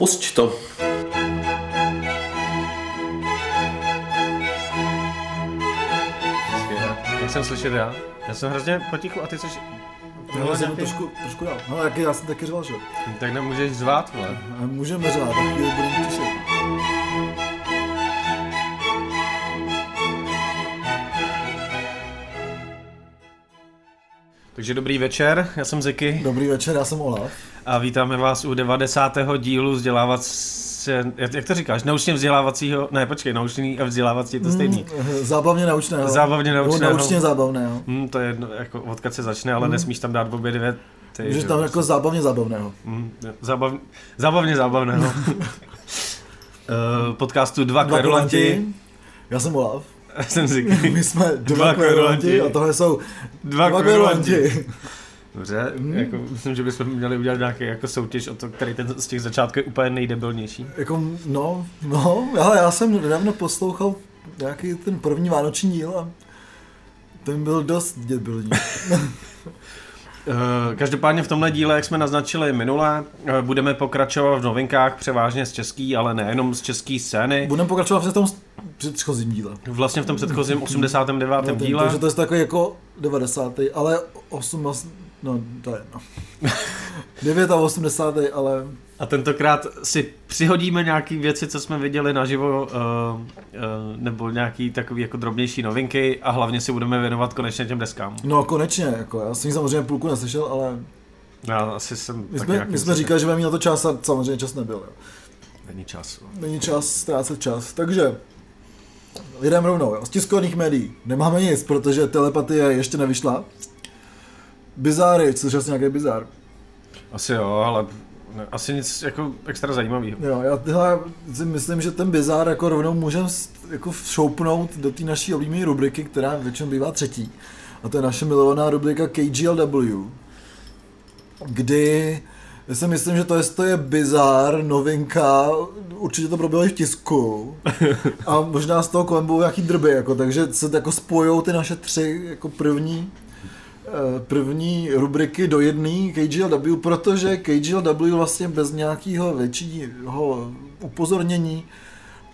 Pusť to. Jak jsem slyšel já? Já jsem hrozně potichu a ty jsi... No, jsem trošku, trošku dál. No, jak já jsem taky řval, že. Tak nemůžeš zvát, vole. A Můžeme řvát, tak budeme tišet. Takže dobrý večer, já jsem Ziky Dobrý večer, já jsem Olaf. a vítáme vás u 90. dílu vzdělávat jak to říkáš, naučně vzdělávacího, ne počkej, naučný a vzdělávací je to stejný. Mm, Zábavně naučného. Zábavně naučného. naučně zábavného. Hmm, to je jedno, jako odkud se začne, ale nesmíš tam dát obě dvě ty. Můžeš že tam jako zábavně zábavného. Hmm, zábav, zábavně zábavného. Eh, podcastu Dva, Dva kverulanti. Já jsem Olaf. Jsem Ziky. My jsme dva, Dva a tohle jsou Dva, dva kverulanti. Dobře, Hmm. jako, myslím, že bychom měli udělat nějaký jako soutěž o to, který ten z těch začátků je úplně nejdebilnější. Jako, no, no, ale já jsem nedávno poslouchal nějaký ten první vánoční díl a ten byl dost debilní. Eh, Každopádně v tomhle díle, jak jsme naznačili minule, eh, budeme pokračovat v novinkách převážně z český, ale nejenom z české scény. Budeme pokračovat v tom předchozím díle. Vlastně v tom předchozím 89. No, ten- díle. Takže to je takový jako 90. ale 8, no to je jedno. 9 a 80. ale A tentokrát si přihodíme nějaké věci, co jsme viděli naživo, uh, uh, nebo nějaký takový jako drobnější novinky a hlavně si budeme věnovat konečně těm deskám. no konečně, jako já jsem jich samozřejmě půlku neslyšel, ale Já asi jsem my tak jsme, my jsme říkali, že budeme mít na to čas a samozřejmě čas nebyl. Jo. Není čas. Není čas ztrácet čas, takže jdeme rovnou. Jo. Z tiskovaných médií nemáme nic, protože telepatie ještě nevyšla. Bizáry, což je nějaký bizár. Asi jo, ale ne, asi nic jako extra zajímavého. Jo, já tyhle, si myslím, že ten bizár jako rovnou můžeme jako šoupnout do té naší oblíbené rubriky, která většinou bývá třetí. A to je naše milovaná rubrika KGLW, kdy já si myslím, že to je, to je bizár, novinka, určitě to proběhlo i v tisku a možná z toho kolem budou nějaký drby, jako, takže se jako spojou ty naše tři jako první eh, první rubriky do jedné KGLW, protože KGLW vlastně bez nějakého většího upozornění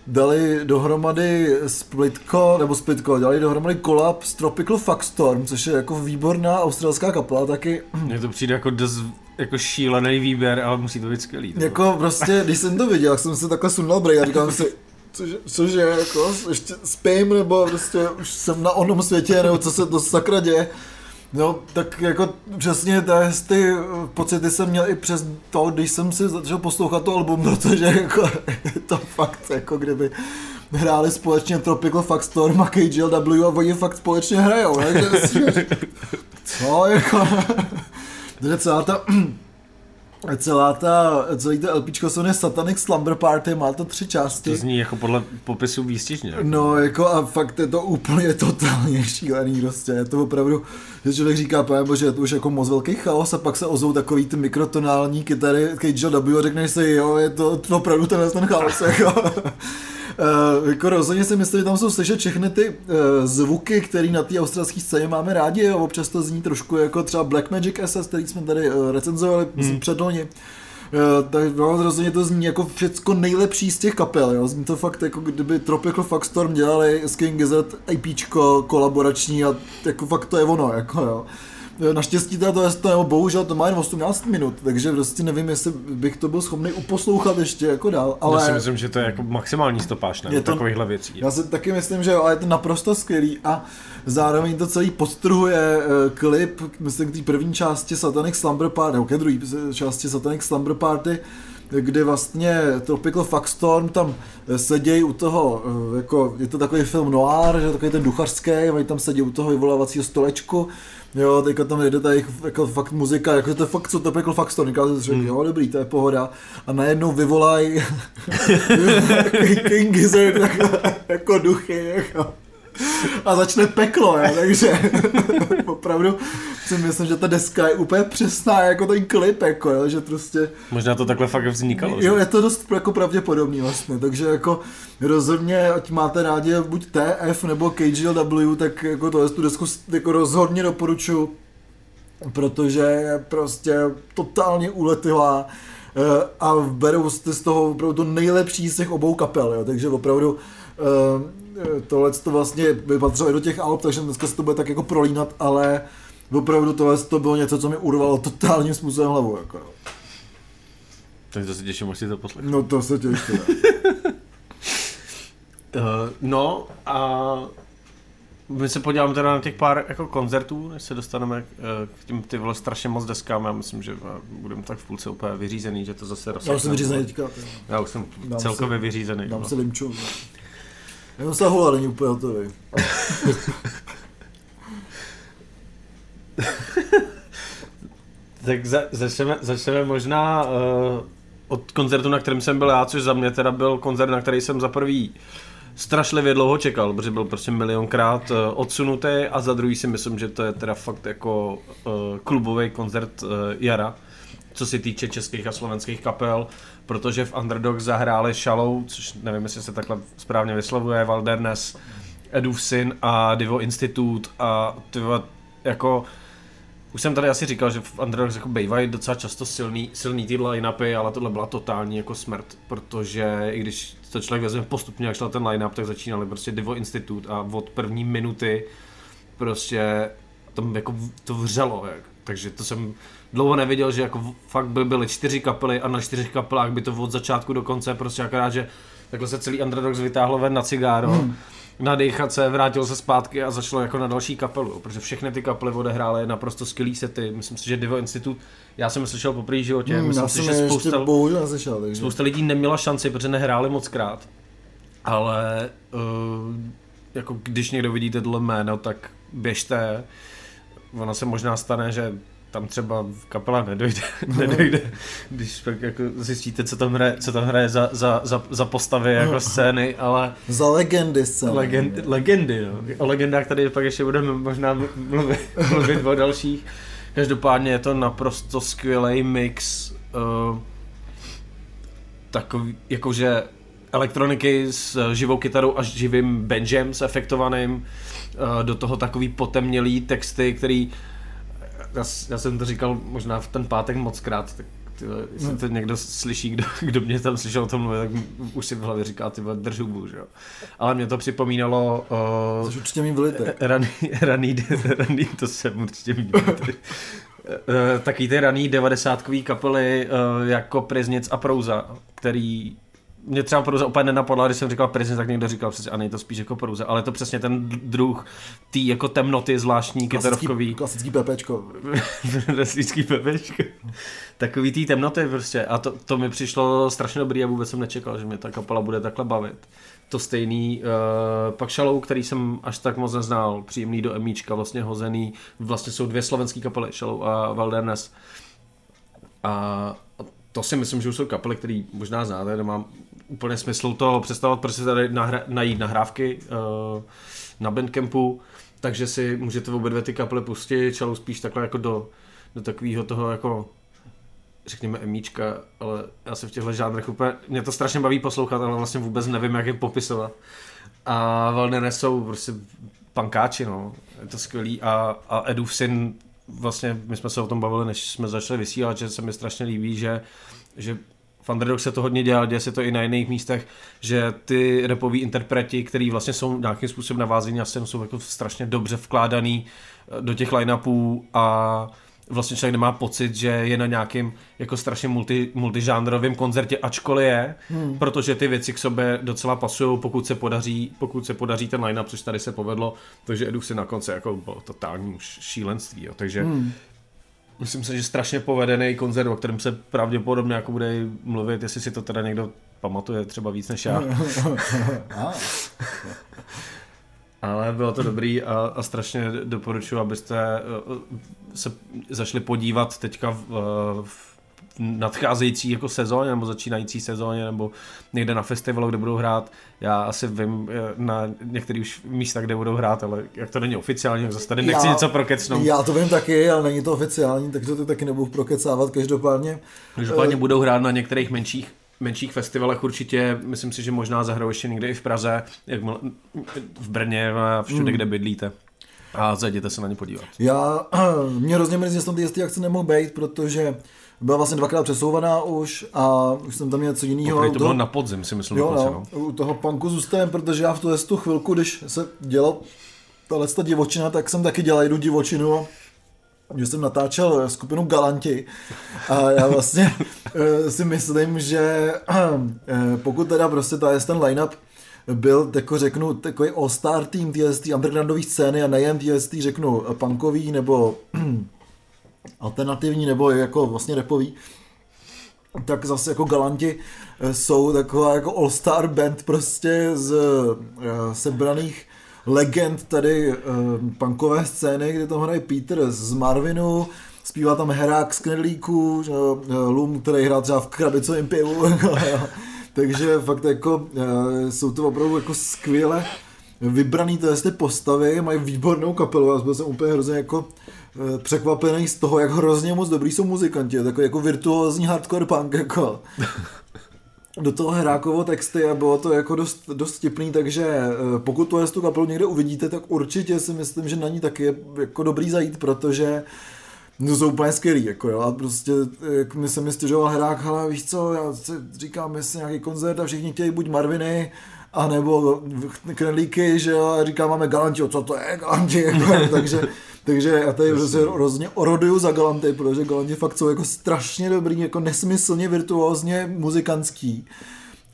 dali dohromady Splitko, nebo Splitko, dali dohromady kolab s Tropical Fuckstorm, což je jako výborná australská kapela taky. Mně to přijde jako dost jako šílený výběr, ale musí to být skvělý. to Jako prostě, když jsem to viděl, jsem se takhle sundal brej a jsem si, cože, cože, jako, ještě spím, nebo prostě už jsem na onom světě, nebo co se to sakra děje. No, tak jako přesně ty, ty pocity jsem měl i přes to, když jsem si začal poslouchat to album, protože jako to fakt, jako kdyby hráli společně Tropical Fuck Storm a KGLW a oni fakt společně hrajou, ne? Co, jako... Protože celá ta, celá ta, celý to LPčko se jmenuje Satanic Slumber Party, má to tři části. To zní jako podle popisu výstižně. No, jako a fakt je to úplně totálně šílený prostě, je to opravdu, že člověk říká, pane bože, je to už jako moc velký chaos a pak se ozvou takový ty mikrotonální kytary KGW a řekneš si, jo, je to, to opravdu ten, ten chaos, jako. Uh, jako rozhodně si myslím, že tam jsou slyšet všechny ty uh, zvuky, které na té australské scéně máme rádi a občas to zní trošku jako třeba Black Magic SS, který jsme tady uh, recenzovali hmm. předloni. Uh, tak no, rozhodně to zní jako všecko nejlepší z těch kapel, jo. Zní to fakt jako kdyby Tropical Fuck Storm dělali s King Gizzard APčko kolaborační a jako fakt to je ono, jako jo. Naštěstí teda to je to, nebo bohužel to má jen 18 minut, takže prostě nevím, jestli bych to byl schopný uposlouchat ještě jako dál, Ale... Já si myslím, že to je jako maximální stopáž to- takovýchhle věcí. já si taky myslím, že jo, ale je to naprosto skvělý a zároveň to celý podtrhuje uh, klip, myslím, k té první části Satanic Slumber Party, nebo ke druhé části Satanic Slumber Party, kdy vlastně Tropical Fuckstorm tam eh, sedějí u toho, eh, jako je to takový film noir, že takový ten duchařský, oni tam sedí u toho vyvolávacího stolečku, jo, teďka tam jde ta jejich jako fakt muzika, jako to je fakt, co Tropical Fuckstorm, říká si, hmm. jo, dobrý, to je pohoda, a najednou vyvolají King Gizzard jako, jako duchy, jako. A začne peklo, jo, takže opravdu si myslím, že ta deska je úplně přesná jako ten klip, jako, jo, že prostě Možná to takhle fakt vznikalo. že? Jo, je to dost jako pravděpodobný vlastně, takže jako rozhodně, ať máte rádi buď TF nebo KGLW, tak jako to tu desku jako rozhodně doporučuji, protože je prostě totálně úletivá, a berou z toho opravdu to nejlepší z těch obou kapel, jo, takže opravdu tohle to vlastně by patřilo i do těch Alp, takže dneska se to bude tak jako prolínat, ale opravdu tohle to bylo něco, co mi urvalo totálním způsobem hlavu. Jako. Tak to se těším, až si to poslechnu. No to se těším. uh, no a my se podíváme teda na těch pár jako koncertů, než se dostaneme eh, k těm ty vole strašně moc deskám. Já myslím, že budeme tak v půlce úplně vyřízený, že to zase rozsahne. Já už jsem vyřízený teďka. Já už jsem dám celkově si, vyřízený. Dám no. si limču. Jenom se hola není úplně hotový. tak za, začneme, začneme možná uh, od koncertu, na kterém jsem byl já, což za mě teda byl koncert, na který jsem za prvý strašlivě dlouho čekal, protože byl prostě milionkrát uh, odsunutý a za druhý si myslím, že to je teda fakt jako uh, klubový koncert uh, Jara, co se týče českých a slovenských kapel, protože v Underdog zahráli Shallow, což nevím, jestli se takhle správně vyslovuje, Valdernes, Edův syn a Divo Institute a tyva, jako už jsem tady asi říkal, že v Underdogs jako bývají docela často silný, silný ty line-upy, ale tohle byla totální jako smrt, protože i když to člověk vezme postupně, jak šel ten line-up, tak začínali prostě Divo Institute a od první minuty prostě tam jako to vřelo, jak. takže to jsem dlouho neviděl, že jako fakt by byly čtyři kapely a na čtyřech kapelách by to od začátku do konce prostě akorát, že takhle se celý Underdogs vytáhlo ven na cigáro. Hmm nadechat se, vrátil se zpátky a začalo jako na další kapelu, protože všechny ty kapely odehrály naprosto skvělý sety. Myslím si, že Divo Institute, já jsem slyšel po první životě, hmm, myslím si, že spousta, neslyšel, takže... spousta lidí neměla šanci, protože nehráli moc krát. Ale uh, jako když někdo vidíte tohle jméno, tak běžte. Ono se možná stane, že tam třeba kapela nedojde, nedojde když pak jako zjistíte, co tam hraje, co tam hraje za, za, za, za postavy jako scény, ale... Za legendy scény. Legend, legendy, no. O legendách tady pak ještě budeme možná mluvit, mluvit o dalších. Každopádně je to naprosto skvělý mix uh, takový, jakože elektroniky s živou kytarou a živým benjem s efektovaným, uh, do toho takový potemnělý texty, který uh, já, já jsem to říkal možná v ten pátek moc krát, tak tyhle, jestli no. to někdo slyší, kdo, kdo mě tam slyšel o tom mluvit, tak už si v hlavě říká, ty drž hubu, že jo. Ale mě to připomínalo... Uh, Jsi určitě mým vylitý. Raný, raný, raný, to jsem určitě mým vylitý. Uh, taky ty raný devadesátkový kapely uh, jako Priznic a Prouza, který mě třeba Peruze úplně nenapadla, když jsem říkal prezident, tak někdo říkal přesně, a nej to spíš jako Peruze, ale to přesně ten druh tý jako temnoty zvláštní kytarovkový. Klasický pepečko. klasický pepečko. Takový tý temnoty prostě a to, to mi přišlo strašně dobrý a vůbec jsem nečekal, že mě ta kapela bude takhle bavit. To stejný, uh, pak Shallow, který jsem až tak moc neznal, příjemný do emíčka, vlastně hozený, vlastně jsou dvě slovenské kapely, Shallow a Valdernes. A to si myslím, že už jsou kapely, které možná znáte, nemám úplně smysl to představovat, protože se tady nahra, najít nahrávky uh, na Bandcampu, takže si můžete obě dvě ty kapely pustit, čelou spíš takhle jako do, do takového toho jako řekněme emíčka, ale já se v těchto žádrech úplně, mě to strašně baví poslouchat, ale vlastně vůbec nevím, jak je popisovat. A Valnere jsou prostě pankáči, no, je to skvělý a, a Edův syn, vlastně my jsme se o tom bavili, než jsme začali vysílat, že se mi strašně líbí, že, že v Underdog se to hodně dělá, děje se to i na jiných místech, že ty repoví interpreti, který vlastně jsou nějakým způsobem navázaný na scénu, jsou jako strašně dobře vkládaný eh, do těch line-upů a vlastně člověk nemá pocit, že je na nějakým jako strašně multi, multižánrovém koncertě, ačkoliv je, hmm. protože ty věci k sobě docela pasují, pokud se podaří, pokud se podaří ten line-up, což tady se povedlo, takže Edu si na konci jako bylo totální šílenství, jo. takže hmm myslím si, že strašně povedený koncert, o kterém se pravděpodobně jako bude mluvit, jestli si to teda někdo pamatuje třeba víc než já. Ale bylo to dobrý a, a strašně doporučuji, abyste eh, se zašli podívat teďka v, v nadcházející jako sezóně nebo začínající sezóně nebo někde na festivalu, kde budou hrát. Já asi vím eh, na některých už místech, kde budou hrát, ale jak to není oficiální, tak zase tady nechci já, něco prokecnout. Já to vím taky, ale není to oficiální, takže to taky nebudu prokecávat každopádně. Každopádně uh, budou hrát na některých menších menších festivalech určitě, myslím si, že možná zahrajou ještě někde i v Praze, jak v Brně a všude, hmm. kde bydlíte. A zajděte se na ně podívat. Já, mě hrozně mrzí, že jsem ty akce nemohl být, protože byla vlastně dvakrát přesouvaná už a už jsem tam měl něco jiného. Okay, to bylo na podzim, si myslím. Jo, no, no. U toho punku zůstavím, protože já v tuhle tu chvilku, když se dělal tahle ta divočina, tak jsem taky dělal jednu divočinu že jsem natáčel skupinu Galanti a já vlastně eh, si myslím, že eh, pokud teda prostě to je ten line-up byl, jako řeknu, takový all-star tým té undergroundové scény a nejen té řeknu, punkový nebo alternativní nebo jako vlastně repový, tak zase jako Galanti eh, jsou taková jako all-star band prostě z sebraných legend tady uh, punkové scény, kde tam hraje Peter z Marvinu, zpívá tam Herák z Knedlíku, uh, Lum, který hrál třeba v krabicovém pivu. Takže fakt jako jsou to opravdu jako skvěle vybraný ty postavy, mají výbornou kapelu, já jsem úplně hrozně jako překvapený z toho, jak hrozně moc dobrý jsou muzikanti, takový jako virtuózní hardcore punk, jako. Do toho Herákovo texty a bylo to jako dost, dost tipný, takže eh, pokud tu tu kapelu někde uvidíte, tak určitě si myslím, že na ní taky je jako dobrý zajít, protože No jsou úplně skvělý, jako jo, a prostě, jak mi se mi stěžoval Herák, ale víš co, já si říkám, jestli nějaký koncert a všichni chtějí buď Marviny, a nebo knedlíky, že jo, a říkám, máme galanti, co to je galanti, jako, takže takže já tady prostě hrozně oroduju za Galanty, protože Galanty fakt jsou jako strašně dobrý, jako nesmyslně virtuózně muzikantský.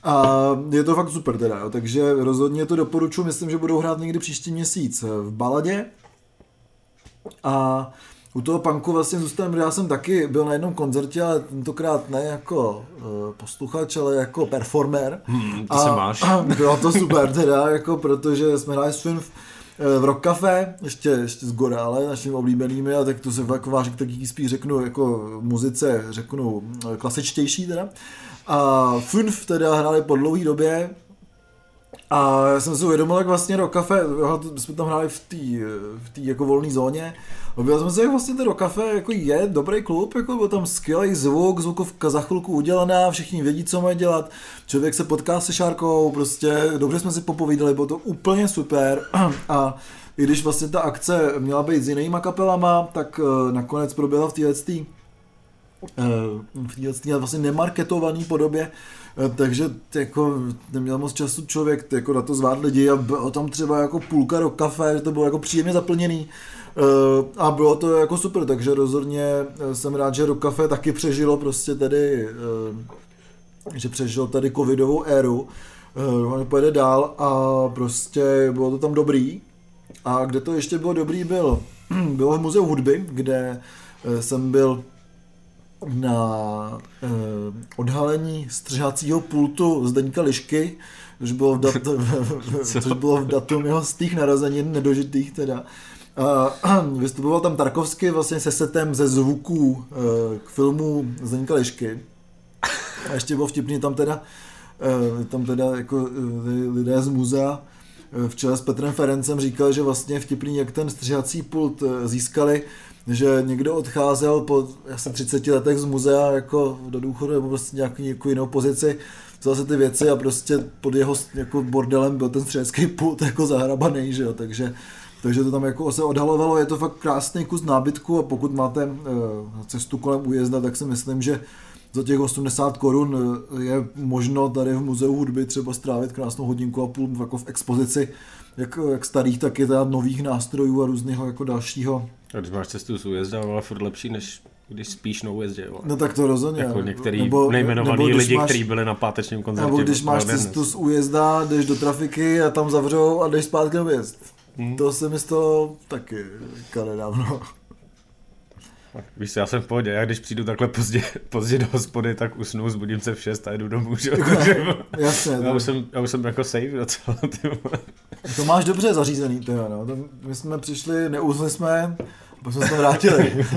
A je to fakt super teda, jo. takže rozhodně to doporučuji, myslím, že budou hrát někdy příští měsíc v Baladě. A u toho punku vlastně zůstávám, já jsem taky byl na jednom koncertě, ale tentokrát ne jako uh, posluchač, ale jako performer. Hmm, to a, se máš. A bylo to super teda, jako protože jsme hráli s Eh, v Rock Cafe, ještě, ještě z Gorále, našimi oblíbenými, a tak to se jako váží taky spíš řeknu jako muzice, řeknu eh, klasičtější teda. A Funf teda hráli po dlouhé době, a já jsem si uvědomil, jak vlastně do kafe, jsme tam hráli v té jako volné zóně, Objevil jsem se, jak vlastně ten kafe jako je dobrý klub, jako byl tam skvělý zvuk, zvukovka za chvilku udělaná, všichni vědí, co mají dělat, člověk se potká se Šárkou, prostě dobře jsme si popovídali, bylo to úplně super. A i když vlastně ta akce měla být s jinýma kapelama, tak uh, nakonec proběhla v této v této vlastně nemarketované podobě, uh, takže jako neměl moc času člověk jako na to zvát lidi a bylo tam třeba jako půlka do kafe, že to bylo jako příjemně zaplněný. Uh, a bylo to jako super, takže rozhodně eh, jsem rád, že do kafe taky přežilo prostě tady, že přežilo tady covidovou éru. Uh, pojede dál a prostě bylo to tam dobrý. A kde to ještě bylo dobrý byl, bylo v muzeu hudby, kde jsem byl na uh, odhalení střihacího pultu Zdeňka Lišky, což bylo v, dat, což bylo v datum jeho z těch narozenin nedožitých teda. Uh, vystupoval tam Tarkovsky vlastně se setem ze zvuků uh, k filmu Zdeňka Lišky. A ještě bylo vtipný tam teda, uh, tam teda jako uh, lidé z muzea v čele s Petrem Ferencem říkal, že vlastně vtipný, jak ten střihací pult získali, že někdo odcházel po asi 30 letech z muzea jako do důchodu nebo prostě nějakou, nějakou jinou pozici, vzal se ty věci a prostě pod jeho jako bordelem byl ten střihací pult jako zahrabaný, že jo, takže takže to tam jako se odhalovalo, je to fakt krásný kus nábytku a pokud máte uh, cestu kolem újezda, tak si myslím, že za těch 80 korun eh, je možno tady v muzeu hudby třeba strávit krásnou hodinku a půl jako v expozici jak, jak starých, tak i teda nových nástrojů a různého jako dalšího. A když máš cestu z újezda, ale furt lepší, než když spíš na újezdě. Ale. No tak to rozhodně. Jako některý nebo, nejmenovaný nebo lidi, máš, kteří byli na pátečním koncertě. Nebo když máš cestu z újezda, jdeš do trafiky a tam zavřou a jdeš zpátky na újezd. Hmm. To se mi stalo taky nedávno. Víš, já jsem v pohodě, já když přijdu takhle pozdě, pozdě do hospody, tak usnu, zbudím se v 6 a jdu domů, že? Jasně. Já už, jsem, já už jsem jako safe docela, ty To máš dobře zařízený, ty no. To my jsme přišli, neuzli jsme, pak jsme se vrátili.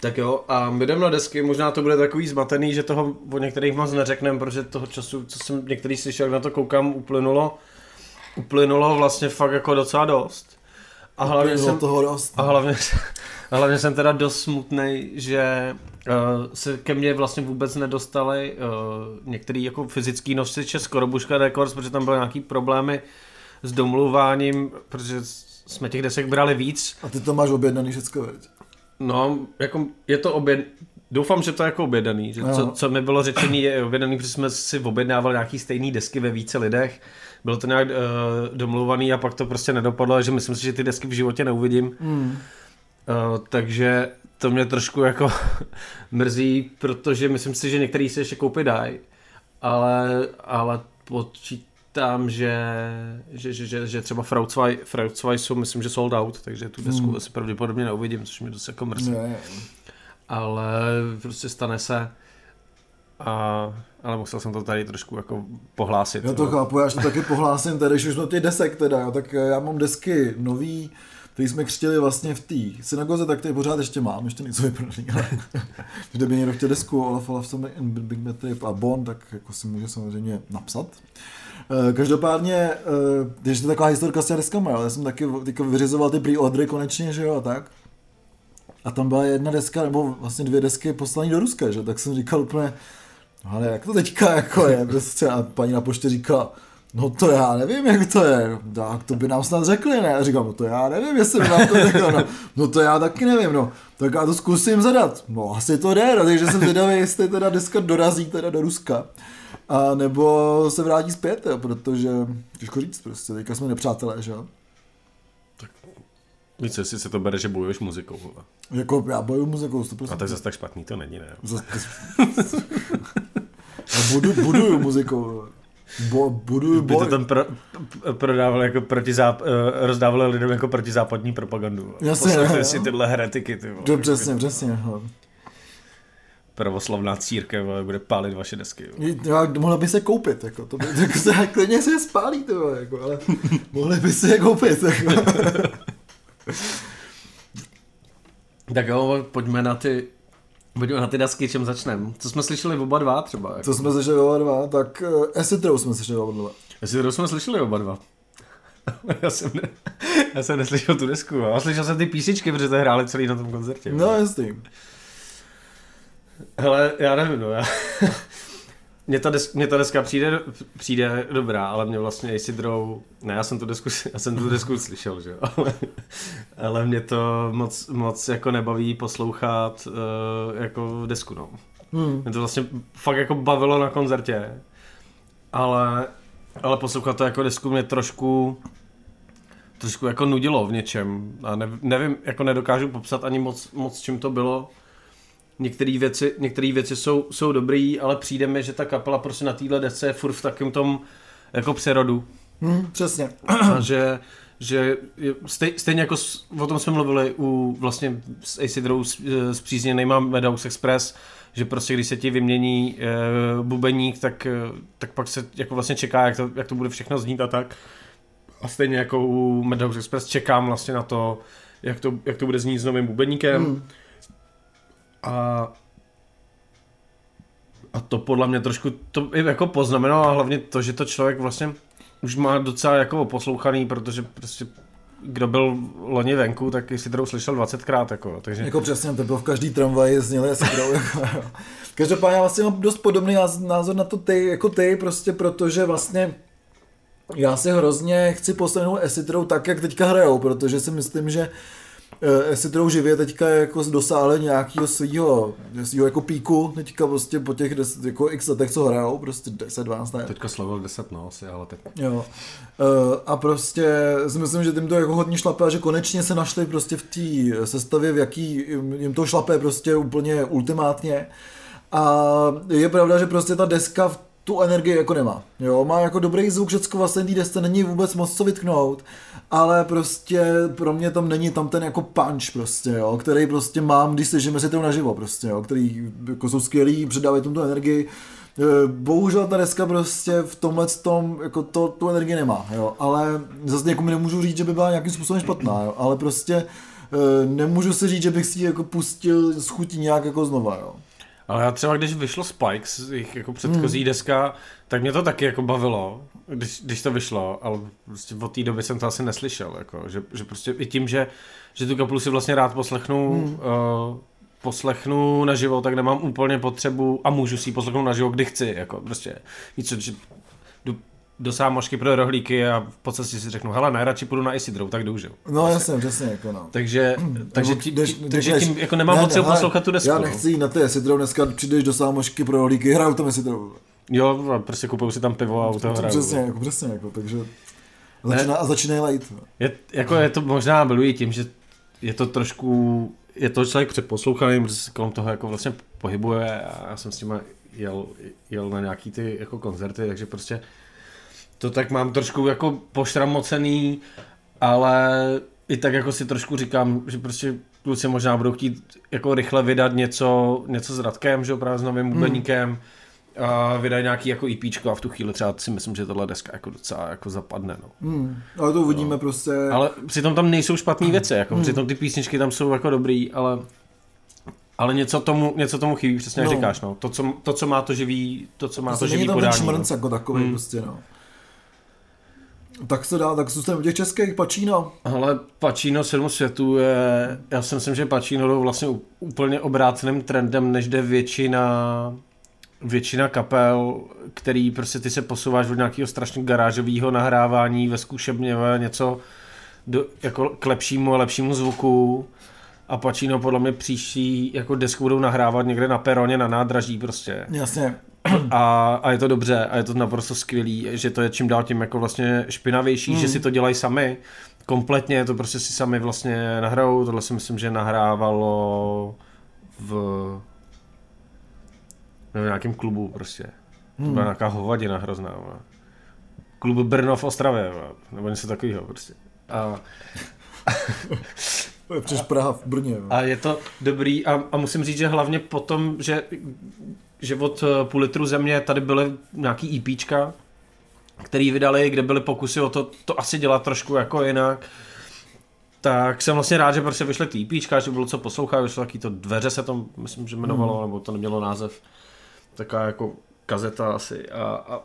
Tak jo, a my jdeme na desky, možná to bude takový zmatený, že toho o některých moc neřekneme, protože toho času, co jsem některý slyšel, jak na to koukám, uplynulo uplynulo vlastně fakt jako docela dost. A hlavně, jsem, toho dost. a hlavně, a hlavně jsem teda dost smutný, že uh, se ke mně vlastně vůbec nedostali uh, některý jako fyzický nosiče z Korobuška Records, protože tam byly nějaký problémy s domluváním, protože jsme těch desek brali víc. A ty to máš objednaný všecko, veď? No, jako je to oběd... Doufám, že to je jako objednaný. Že co, co mi bylo řečený je objednaný, protože jsme si objednávali nějaký stejný desky ve více lidech. Bylo to nějak uh, domluvaný a pak to prostě nedopadlo, že myslím si, že ty desky v životě neuvidím. Mm. Uh, takže to mě trošku jako mrzí, protože myslím si, že některý se ještě koupit dají, ale, ale počítám, že, že, že, že, že třeba Frautzwei jsou, myslím, že sold out, takže tu desku hmm. asi pravděpodobně neuvidím, což mě dost jako mrzí. Ne. Ale prostě stane se. A, ale musel jsem to tady trošku jako pohlásit. Já to no. chápu, já to taky pohlásím tady, když už jsme ty desek teda, tak já mám desky nový, který jsme křtili vlastně v té synagoze, tak tady pořád ještě mám, ještě něco vyprodaný, ale kdyby někdo chtěl desku Olaf Olafson, Big Bad Trip a Bond, tak jako si může samozřejmě napsat. Eh, každopádně, eh, když to je taková historka s těmi deskama, já jsem taky vyřizoval ty pre konečně, že jo, a tak. A tam byla jedna deska, nebo vlastně dvě desky poslané do Ruska, že? Tak jsem říkal úplně, no ale jak to teďka jako je, prostě a paní na poště říkala, no to já nevím, jak to je, tak to by nám snad řekli, ne? A říkám, no to já nevím, jestli by nám to řekli, no, no to já taky nevím, no, tak já to zkusím zadat, no asi to jde, no, takže jsem zvědavý, jestli teda deska dorazí teda do Ruska, a nebo se vrátí zpět, jo, protože, těžko říct prostě, teďka jsme nepřátelé, že jo. Víc, jestli se to bere, že bojuješ muzikou. Vole. Jako já bojuju muzikou, 100%. A tak zase tak špatný to není, ne? Zas... budu, buduju muzikou. Bo, budu by to tam pro, prodával jako protizáp, eh, rozdávali lidem jako protizápadní propagandu. Jasně, Poslechli si tyhle heretiky. Ty vole, přesně, přesně. Pravoslavná církev bude pálit vaše desky. Jo. mohla by se koupit, jako, to by, jako se, klidně se spálí, to, jako, ale mohli by se je koupit. Jako. tak jo, pojďme na ty Pojďme na ty dasky, čem začneme. Co jsme slyšeli oba dva třeba? Jako? Co jsme slyšeli oba dva? Tak uh, Acid Row jsme slyšeli oba dva. Row jsme slyšeli oba dva. já, jsem ne, já jsem neslyšel tu desku, ale slyšel jsem ty písničky, protože to hráli celý na tom koncertě. No, jasný. Hele, já nevím, no, já... Mně ta, deska, mě ta deska přijde, přijde dobrá, ale mě vlastně Isidrou, ne, já jsem tu desku, já jsem tu desku slyšel, že ale, ale mě to moc, moc jako nebaví poslouchat uh, jako desku, no. Hmm. Mě to vlastně fakt jako bavilo na koncertě, ale, ale poslouchat to jako desku mě trošku trošku jako nudilo v něčem a ne, nevím, jako nedokážu popsat ani moc, moc čím to bylo, některé věci, některé věci jsou, jsou dobrý, ale přijde mi, že ta kapela prostě na téhle desce je furt v takém tom jako přerodu. Hmm, přesně. A že, že stej, stejně jako s, o tom jsme mluvili u vlastně s Acidrou s přízněnýma Meadows Express, že prostě když se ti vymění e, bubeník, tak, tak pak se jako vlastně čeká, jak to, jak to bude všechno znít a tak. A stejně jako u Meadows Express čekám vlastně na to, jak to, jak to bude znít s novým bubeníkem. Hmm a a to podle mě trošku, to i jako poznamenalo a hlavně to, že to člověk vlastně už má docela jako poslouchaný, protože prostě kdo byl loni venku, tak si to slyšel 20krát. Jako, takže... jako přesně, to bylo v každý tramvaji, zněli asi jako, Každopádně já vlastně mám dost podobný názor na to ty, jako ty, prostě protože vlastně já si hrozně chci poslechnout Esitrou tak, jak teďka hrajou, protože si myslím, že jestli to živě teďka jako dosáhli nějakého svého, svého jako píku, teďka prostě po těch deset, jako x letech, co hrajou, prostě 10, 12 let. Teďka slavil 10, no, asi, ale teď. Jo. Eh, a prostě si myslím, že tím to jako hodně šlape a že konečně se našli prostě v té sestavě, v jaký jim to šlape prostě úplně ultimátně. A je pravda, že prostě ta deska v tu energii jako nemá. Jo, má jako dobrý zvuk, všecko vlastně té desce není vůbec moc co vytknout, ale prostě pro mě tam není tam ten jako punch prostě, jo, který prostě mám, když slyšíme si to naživo prostě, jo, který jako jsou skvělý, předávají tomu tu energii, e, Bohužel ta deska prostě v tomhle tom, jako to, tu energii nemá, jo, ale zase jako mi nemůžu říct, že by byla nějakým způsobem špatná, jo, ale prostě e, nemůžu si říct, že bych si ji jako pustil z chutí nějak jako znova, jo. Ale já třeba, když vyšlo Spikes, jejich jako předchozí hmm. deska, tak mě to taky jako bavilo, když, když to vyšlo, ale prostě od té doby jsem to asi neslyšel, jako, že, že prostě i tím, že, že tu kapelu si vlastně rád poslechnu, hmm. uh, poslechnu naživo, tak nemám úplně potřebu a můžu si ji poslechnout naživo, kdy chci, jako prostě víc, že jdu do sámošky pro rohlíky a v podstatě si řeknu, hele, nejradši půjdu na Isidrou, tak jdu, že. No jasně, přesně, jako no. Takže, takže, Nebo tí, jdeš- takže jdeš- tím jako nemám ne, hele, poslouchat tu desku. Já no. nechci jít na ty Esidrou, dneska přijdeš do sámošky pro rohlíky, hraju tam Esidrou. Jo, a prostě kupuju si tam pivo a u toho hraju. Přesně, jako, přesně, jako, takže začíná, a začínají lejt. Je, jako je to možná byluji tím, že je to trošku, je to člověk přeposlouchaný, protože se kolem toho jako vlastně pohybuje a já jsem s tím jel, jel na nějaký ty jako koncerty, takže prostě to tak mám trošku jako pošramocený, ale i tak jako si trošku říkám, že prostě kluci možná budou chtít jako rychle vydat něco, něco s Radkem, že jo, právě s novým bubeníkem, a vydají nějaký jako EPčko a v tu chvíli třeba si myslím, že tohle deska jako docela jako zapadne, no. Hmm, ale to uvidíme no. prostě. Ale přitom tam nejsou špatné věci, jako přitom ty písničky tam jsou jako dobrý, ale ale něco tomu, něco tomu chybí, přesně jak No. říkáš, no. To co, to, co má to živý, to, co má to Prostě živý není tam ten podání. šmrnc jako takový Hmm. prostě, no. Tak se dá, tak zůstaneme u těch českých, Pacino. Ale Pacino sedm světů je, já si myslím, že Pacino jdou vlastně úplně obráceným trendem, než jde většina většina kapel, který prostě ty se posouváš od nějakého strašně garážového nahrávání ve zkušebně něco do, jako k lepšímu a lepšímu zvuku a Pacino podle mě příští jako desku budou nahrávat někde na peroně na nádraží prostě Jasně. A, a je to dobře a je to naprosto skvělý, že to je čím dál tím jako vlastně špinavější, Hmm. mm. že si to dělají sami, kompletně to prostě si sami vlastně nahrajou, tohle si myslím, že nahrávalo v nevím, nějakém klubu prostě. To Hmm. byla nějaká hovadina hrozná. Klub Brno v Ostravě, nebo něco takového prostě. A, Přeš Praha v Brně. no. a je to dobrý a, a musím říct, že hlavně potom, že, že od eh, půl litru země tady byly nějaký EPčka, který vydali, kde byly pokusy o to, to asi dělat trošku jako jinak. Tak jsem vlastně rád, že prostě vyšly ty EPčka, že bylo co poslouchat, vyšlo taky to dveře se to, myslím, že jmenovalo, nebo to nemělo název. Taková jako kazeta asi. A, a,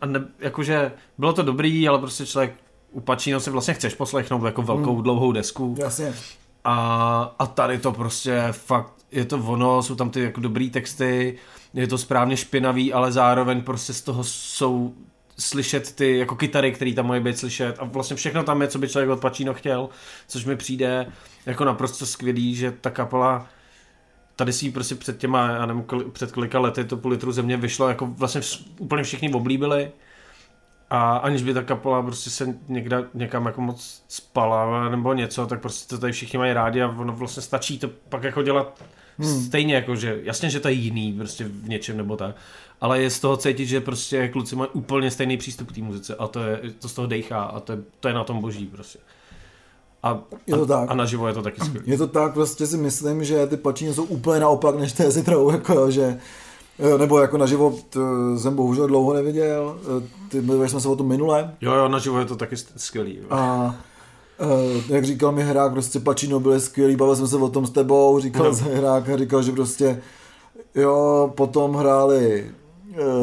a ne, jakože bylo to dobrý, ale prostě člověk u Pacino si vlastně chceš poslechnout jako velkou dlouhou desku. Jasně. A, a tady to prostě fakt, je to ono, jsou tam ty jako dobrý texty, je to správně špinavý, ale zároveň prostě z toho jsou slyšet ty jako kytary, které tam mají být slyšet. A vlastně všechno tam je, co by člověk od Pacino chtěl, což mi přijde jako naprosto skvělý, že ta kapela tady si prostě před těma, já nevím, koli, před kolika lety to půl litru země vyšlo, jako vlastně vš, úplně všichni oblíbili. A aniž by ta kapela prostě se někde, někam jako moc spala nebo něco, tak prostě to tady všichni mají rádi a ono vlastně stačí to pak jako dělat hmm. stejně jako, že jasně, že to je jiný prostě v něčem nebo tak, ale je z toho cítit, že prostě kluci mají úplně stejný přístup k té muzice a to, je, to z toho dejchá a to je, to je na tom boží prostě. A, Je to a, tak. a naživo je to taky skvělé. Je to tak, prostě si myslím, že ty Pacino jsou úplně naopak než té Zitrou, jako jo, že jo, nebo jako na život jsem bohužel dlouho neviděl, eh, ty jsme se o tom minule Jo, jo, naživo je to taky skvělý. Jo. a eh, jak říkal mi hrák, prostě Pacino byli skvělý, bavil jsme se o tom s tebou, říkal No. jsem hrák a říkal, že prostě jo, potom hráli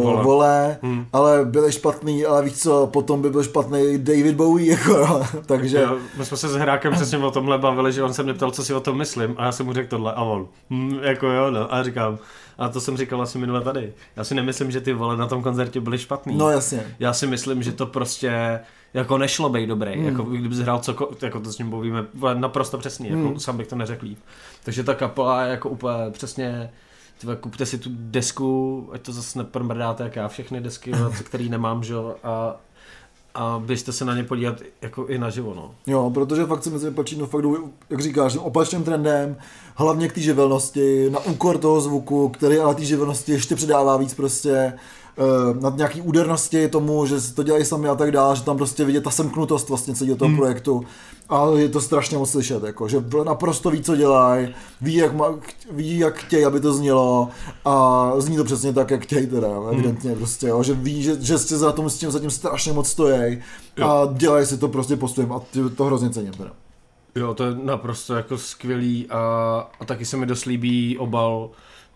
uh, Vole. Hmm. ale byli špatný, ale víš co, potom by byl špatný David Bowie, jako takže Jo, my jsme se s Hrákem přesně o tomhle bavili, že on se mě ptal, co si o tom myslím a já jsem mu řekl tohle a on, hm, jako jo, no, a říkám, a to jsem říkal asi minule tady. Já si nemyslím, že ty vole na tom koncertě byly špatný. no jasně. Já si myslím, že to prostě jako nešlo být dobrý, Hmm. jako kdyby hrál co, jako to s ním vole, naprosto přesně, jako Hmm. sám bych to neřekl líp. Takže ta kapela je jako úplně přesně, tyhle, kupte si tu desku, ať to zase neprmrdáte jak já, všechny desky, který nemám, že jo, a, a byste se na ně podívat jako i naživo, no. Jo, protože fakt si myslím, že Pacino fakt jdou, jak říkáš, tím opačným trendem, hlavně k té živelnosti, na úkor toho zvuku, který ale té živelnosti ještě přidává víc prostě nad nějaký údernosti tomu, že si to dělají sami a tak dále, že tam prostě vidět ta semknutost vlastně celého toho Hmm. projektu. A je to strašně moc slyšet, jako, že naprosto ví, co dělají, ví, jak, má, ví, jak chtějí, aby to znělo a zní to přesně tak, jak chtějí teda, Hmm. evidentně prostě, jo, že ví, že, že si za tom s tím zatím strašně moc stojí a dělají si to prostě po svém a ty- to hrozně cením teda. Jo, to je naprosto jako skvělý a, a taky se mi dost líbí obal,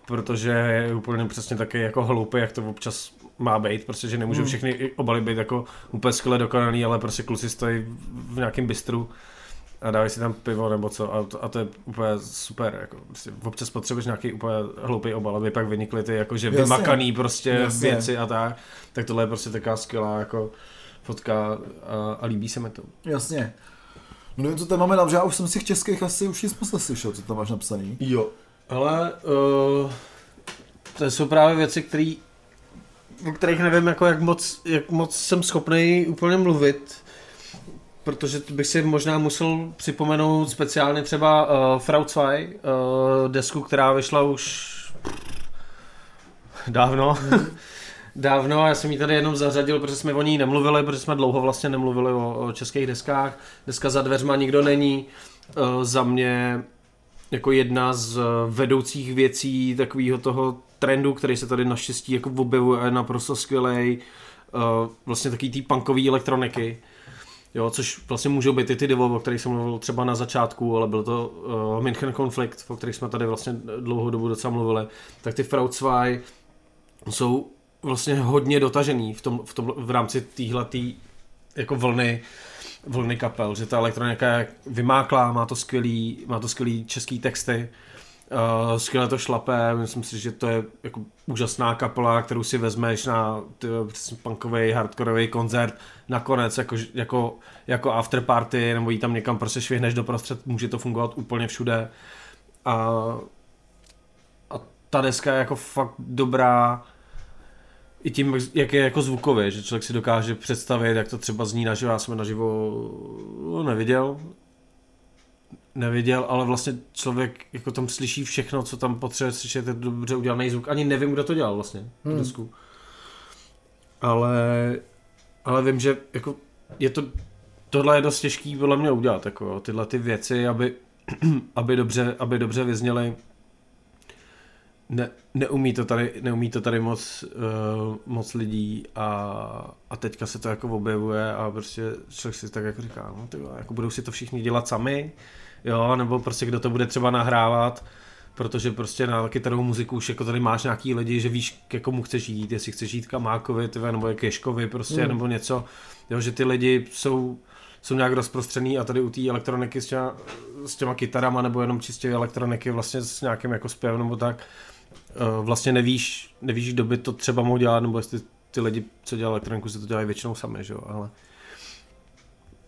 protože je úplně přesně taky jako hloupý, jak to občas má být, prostě, že nemůžou Hmm. všechny obaly být jako úplně skvěle dokonalý, ale prostě kluci stojí v nějakém bistru a dávají si tam pivo nebo co a to, a to je úplně super, jako prostě občas potřebuješ nějaký úplně hloupý obal, aby pak vynikly ty jakože Jasně. vymakaný prostě Jasně. věci a tak tak tohle je prostě taková skvělá jako fotka a, a líbí se mi to. Jasně. No nevím, co tam máme, že já už jsem si v českých asi už nic moc neslyšel, co tam máš napsaný. Jo. Ale uh, to jsou právě věci, které o kterých nevím, jako jak, moc, jak moc jsem schopný úplně mluvit, protože bych si možná musel připomenout speciálně třeba uh, Frau 2, uh, desku, která vyšla už dávno. Dávno a já jsem ji tady jenom zařadil, protože jsme o ní nemluvili, protože jsme dlouho vlastně nemluvili o, o českých deskách. Deska za dveřma nikdo není. Uh, za mě jako jedna z vedoucích věcí takového toho trendu, který se tady naštěstí jako objevuje, naprosto skvělý. Uh, vlastně takový tý punkový elektroniky. Jo, což vlastně můžou být i ty divo, o kterých jsem mluvil třeba na začátku, ale byl to uh, München Conflict, o kterých jsme tady vlastně dlouhou dobu docela mluvili. Tak ty Fraudzweig jsou vlastně hodně dotažený v, tom, v, tom, v rámci téhletý jako vlny vlny kapel, že ta elektronika je vymáklá, má to skvělý, má to skvělý český texty, uh, skvěle to šlapé, myslím si, že to je jako úžasná kapela, kterou si vezmeš na punkový, hardkorový koncert, nakonec jako, jako, jako afterparty, nebo jí tam někam prostě švihneš doprostřed, může to fungovat úplně všude. A, a ta deska je jako fakt dobrá, i tím, jak je jako zvukově, že člověk si dokáže představit, jak to třeba zní naživo. Já jsem naživo neviděl, neviděl, ale vlastně člověk jako tam slyší všechno, co tam potřebuje slyšet, je dobře udělaný zvuk. Ani nevím, kdo to dělal vlastně, hmm. desku. Ale, ale vím, že jako je to, tohle je dost těžký podle mě udělat, jako tyhle ty věci, aby, aby dobře, aby dobře vyzněly ne, neumí, to tady, neumí to tady moc, uh, moc lidí a, a teďka se to jako objevuje a prostě člověk si tak jako říká, no ty jako budou si to všichni dělat sami, jo, nebo prostě kdo to bude třeba nahrávat, protože prostě na kytarovou muziku už jako tady máš nějaký lidi, že víš, k komu chceš jít, jestli chceš jít k Mákovi, tyve, nebo k Ješkovi prostě, mm. nebo něco, jo, že ty lidi jsou, jsou nějak rozprostřený a tady u té elektroniky těma, s těma kytarama, nebo jenom čistě elektroniky vlastně s nějakým jako zpěvem nebo tak, uh, vlastně nevíš, nevíš, kdo by to třeba mohl dělat, nebo jestli ty lidi, co dělají elektroniku, si to dělají většinou sami, že jo, ale...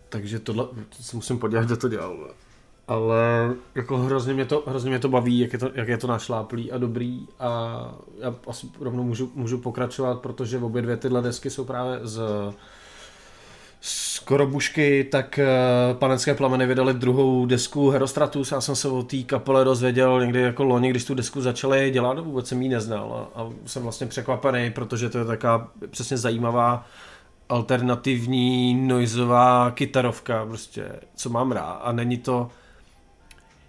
Takže tohle, to se musím podívat, kdo to dělal. Ale jako hrozně mě to, hrozně mě to baví, jak je to, jak je to našláplý a dobrý a já asi rovnou můžu, můžu pokračovat, protože obě dvě tyhle desky jsou právě z skoro bušky, tak uh, Panenské plameny vydali druhou desku Herostratus. Já jsem se o té kapele dozvěděl někdy jako loni, když tu desku začali dělat, vůbec jsem ji neznal a, a jsem vlastně překvapený, protože to je taková přesně zajímavá alternativní noizová kytarovka, prostě, co mám rád. A není to,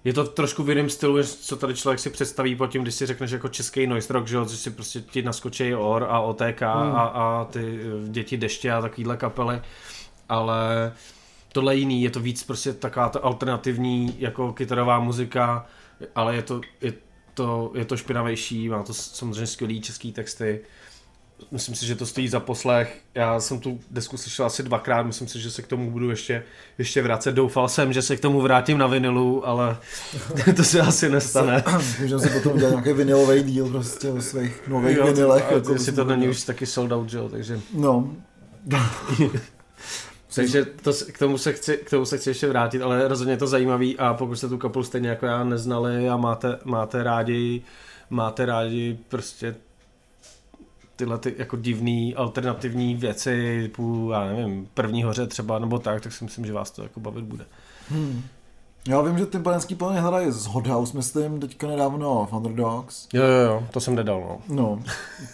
je to trošku v jiném stylu, co tady člověk si představí pod tím, když si řekneš jako český noise rock, že, že si prostě ti naskočí OR a OTK hmm. a, a ty děti deště a takovýhle kapely ale tohle je jiný, je to víc prostě taková ta alternativní jako kytarová muzika, ale je to, je to, je to špinavější, má to samozřejmě skvělý český texty. Myslím si, že to stojí za poslech. Já jsem tu desku slyšel asi dvakrát, myslím si, že se k tomu budu ještě, ještě vracet. Doufal jsem, že se k tomu vrátím na vinilu, ale to se asi nestane. Můžeme si potom udělat nějaký vinilový díl prostě o svých nových jo, vinilech. Jako jestli to není už taky sold out, že jo, takže... No. Takže to, k, tomu se chci, k tomu se chci ještě vrátit, ale rozhodně je to zajímavý a pokud jste tu kapelu stejně jako já neznali a máte, máte rádi máte rádi prostě tyhle ty jako divný alternativní věci, typu, já nevím, první hoře třeba, nebo tak, tak si myslím, že vás to jako bavit bude. Hmm. Já vím, že ty panenský plány hledají z Hot House, myslím, teďka nedávno v Underdogs. Jo, jo, jo, to jsem nedal, no. No,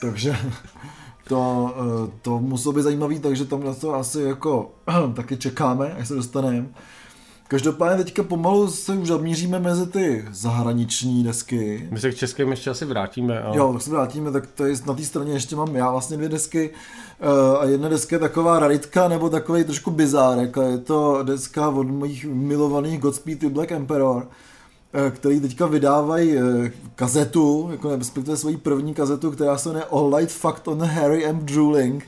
takže to, eh, to muselo být zajímavý, takže tam na to asi jako taky čekáme, až se dostaneme. Každopádně teďka pomalu se už zamíříme mezi ty zahraniční desky. My se k českým ještě asi vrátíme. Ale... Jo, tak se vrátíme, tak to je, na té straně ještě mám já vlastně dvě desky uh, a jedna deska je taková raritka nebo takový trošku bizárek. Je to deska od mojich milovaných Godspeed Black Emperor Eh, který teďka vydávají eh, kazetu, jako respektive svoji první kazetu, která se jmenuje All Light Fact on Harry M. Drooling,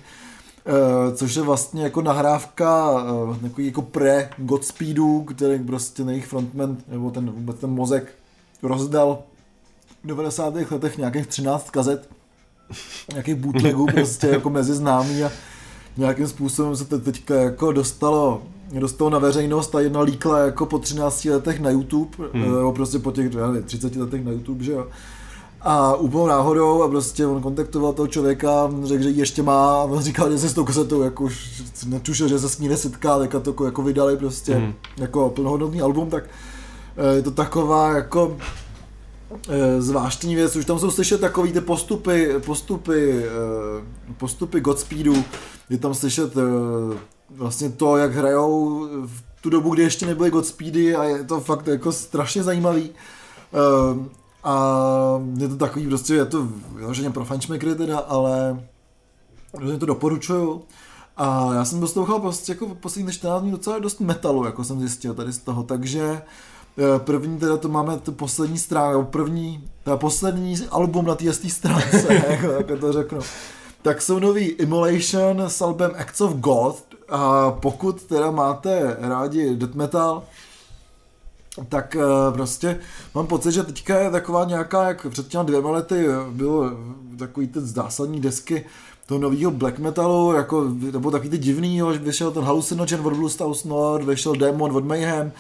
eh, což je vlastně jako nahrávka jako, jako pre Godspeedu, který prostě jejich frontman, nebo ten vůbec ten mozek rozdal v 90. letech nějakých 13 kazet nějakých bootlegů prostě jako mezi známý a nějakým způsobem se to teďka jako dostalo dostalo na veřejnost a jedna líkla jako po 13 letech na YouTube, hmm. nebo prostě po těch 30 letech na YouTube, že jo. A úplnou náhodou a prostě on kontaktoval toho člověka, řekl, že ji ještě má a on říkal, že se s tou kasetou jako už netušil, že se s ní nesetká, tak to jako vydali prostě hmm. jako plnohodnotný album, tak eh, je to taková jako eh, zvláštní věc, už tam jsou slyšet takový ty postupy, postupy, eh, postupy Godspeedu, je tam slyšet vlastně to, jak hrajou v tu dobu, kdy ještě nebyly Godspeedy a je to fakt jako strašně zajímavý. A je to takový prostě, je to vyloženě pro fančmekry teda, ale to doporučuju. A já jsem poslouchal prostě jako poslední 14 dní docela dost metalu, jako jsem zjistil tady z toho, takže eh, první teda to máme tu poslední stránku, první, teda poslední album na té stránce, jako, jako to řeknu. Tak jsou nový Immolation s albem Acts of God a pokud teda máte rádi death metal, tak uh, prostě mám pocit, že teďka je taková nějaká, jak před těmi dvěma lety bylo takový ten zásadní desky toho nového black metalu, jako, nebo takový ty divný, jo, vyšel ten Hallucinogen od Blue House Nord, vyšel Demon od Mayhem,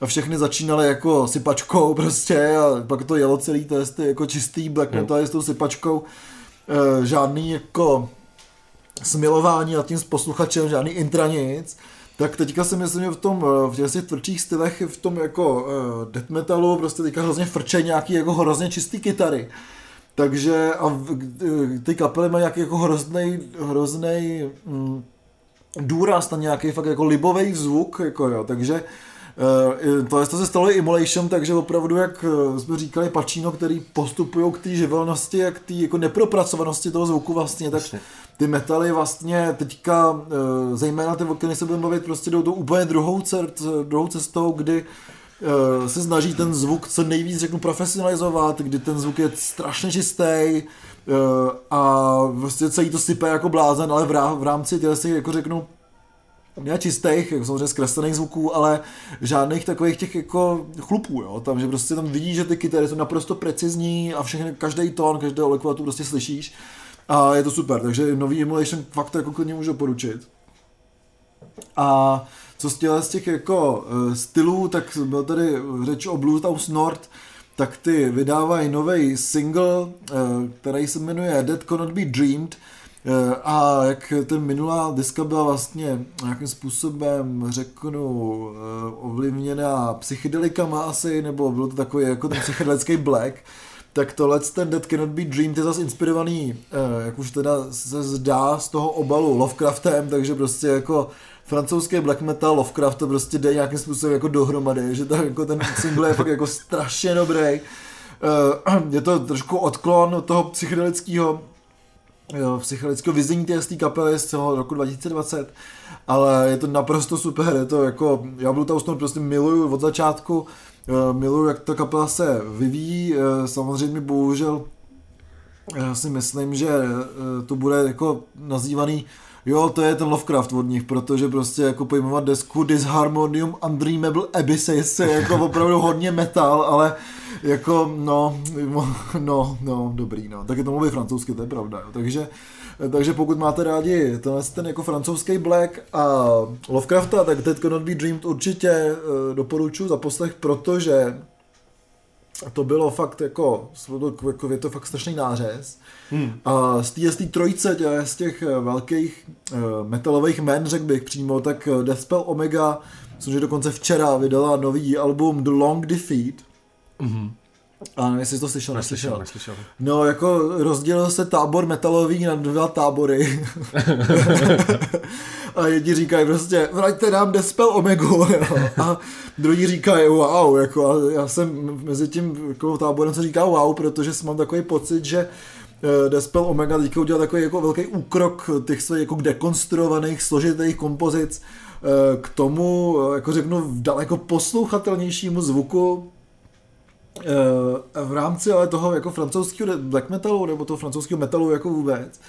a všechny začínaly jako sypačkou prostě a pak to jelo celý test jako čistý black metal s tou sypačkou. E, žádný jako smilování nad tím s posluchačem, žádný intra nic. Tak teďka si myslím, že v tom, eh, v těch tvrdších stylech, v tom jako uh, death metalu, prostě teďka hrozně frče nějaký jako hrozně čistý kytary. Takže a eh, ty kapely mají nějaký jako hrozný, hrozný mm, důraz na nějaký fakt jako libový zvuk, jako jo, takže Uh, to, to se stalo i Immolation, takže opravdu, jak jsme říkali, Pacino, který postupují k té živelnosti a k té jako nepropracovanosti toho zvuku vlastně, tak ty metaly vlastně teďka, eh, zejména ty, o kterých se budeme bavit, prostě jdou tou úplně druhou, cest, druhou cestou, kdy eh, se snaží ten zvuk co nejvíc řeknu profesionalizovat, kdy ten zvuk je strašně čistý eh, a prostě celý to sype jako blázen, ale v rámci těch, jako řeknu, ne čistých, jako samozřejmě zkreslených zvuků, ale žádných takových těch jako chlupů, jo, tam, že prostě tam vidíš, že ty kytary jsou naprosto precizní a všechny, každý tón, každého lekvatu prostě slyšíš. A je to super, takže nový Emulation fakt jako klidně můžu doporučit. A co z z těch jako uh, stylů, tak byl tady řeč o Bluetooth Nord, tak ty vydávají nový single, uh, který se jmenuje Dead Cannot Be Dreamed, a jak ten minulá diska byla vlastně nějakým způsobem, řeknu, ovlivněná psychedelikama asi, nebo byl to takový jako ten psychedelický black, tak tohle ten Dead Cannot Be Dreamed je zase inspirovaný, eh, jak už teda se zdá z toho obalu Lovecraftem, takže prostě jako francouzský black metal Lovecraft to prostě jde nějakým způsobem jako dohromady, že to jako ten single je fakt jako strašně dobrý. Eh, je to trošku odklon od toho psychedelického psychedelického vyznění té kapely z celého roku 2020, ale je to naprosto super, je to jako, já Blue Town prostě miluju od začátku, Eh, miluju, jak ta kapela se vyvíjí. Eh, samozřejmě bohužel já eh, si myslím, že to bude jako nazývaný Jo, to je ten Lovecraft od nich, protože prostě jako pojmenovat desku Disharmonium Undreamable Abysses je jako opravdu hodně metal, ale jako no, no, no, dobrý, no. Tak je to mluví francouzsky, to je pravda, jo. Takže takže pokud máte rádi tenhle ten jako francouzský Black a Lovecrafta, tak Dead Cannot Be Dreamed určitě uh, doporučuji za poslech, protože to bylo fakt jako, jako je to fakt strašný nářez. Hmm. A z té, z té trojice, z těch eh, velkých uh, metalových men, řekl bych přímo, tak Deathspell Omega, že dokonce včera vydala nový album The Long Defeat. Mm-hmm. A nevím, jestli jsi to slyšel, neslyšel. neslyšel. No, jako rozdělil se tábor metalový na dva tábory. a jedni říkají prostě, vraťte nám Despel Omegu. a druhý říkají, wow, jako a já jsem mezi tím jako táborem se říká wow, protože mám takový pocit, že eh, Despel Omega teďka udělal takový jako velký úkrok těch svých jako dekonstruovaných, složitých kompozic eh, k tomu, eh, jako řeknu, daleko poslouchatelnějšímu zvuku, v rámci ale toho jako francouzského black metalu, nebo toho francouzského metalu jako vůbec,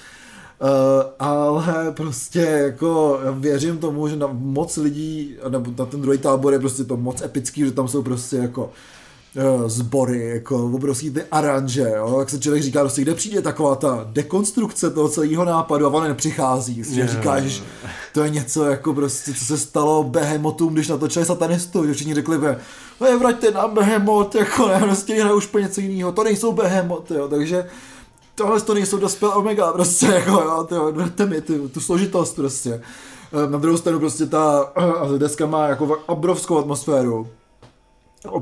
Uh, ale prostě jako věřím tomu, že na moc lidí, nebo na ten druhý tábor je prostě to moc epický, že tam jsou prostě jako uh, sbory, jako obrovský ty aranže, jo, jak se člověk říká, prostě, kde přijde taková ta dekonstrukce toho celého nápadu a ona nepřichází, že yeah. říká, že to je něco jako prostě, co se stalo behemotům, když natočili satanistu, že všichni řekli, že no vraťte nám behemot, jako ne, prostě už po něco jiného, to nejsou behemoty, jo, takže tohle to nejsou dospěl omega, prostě, jako jo, tyjo, vraťte mi ty, tu složitost prostě. Eh, na druhou stranu prostě ta deska má jako obrovskou atmosféru,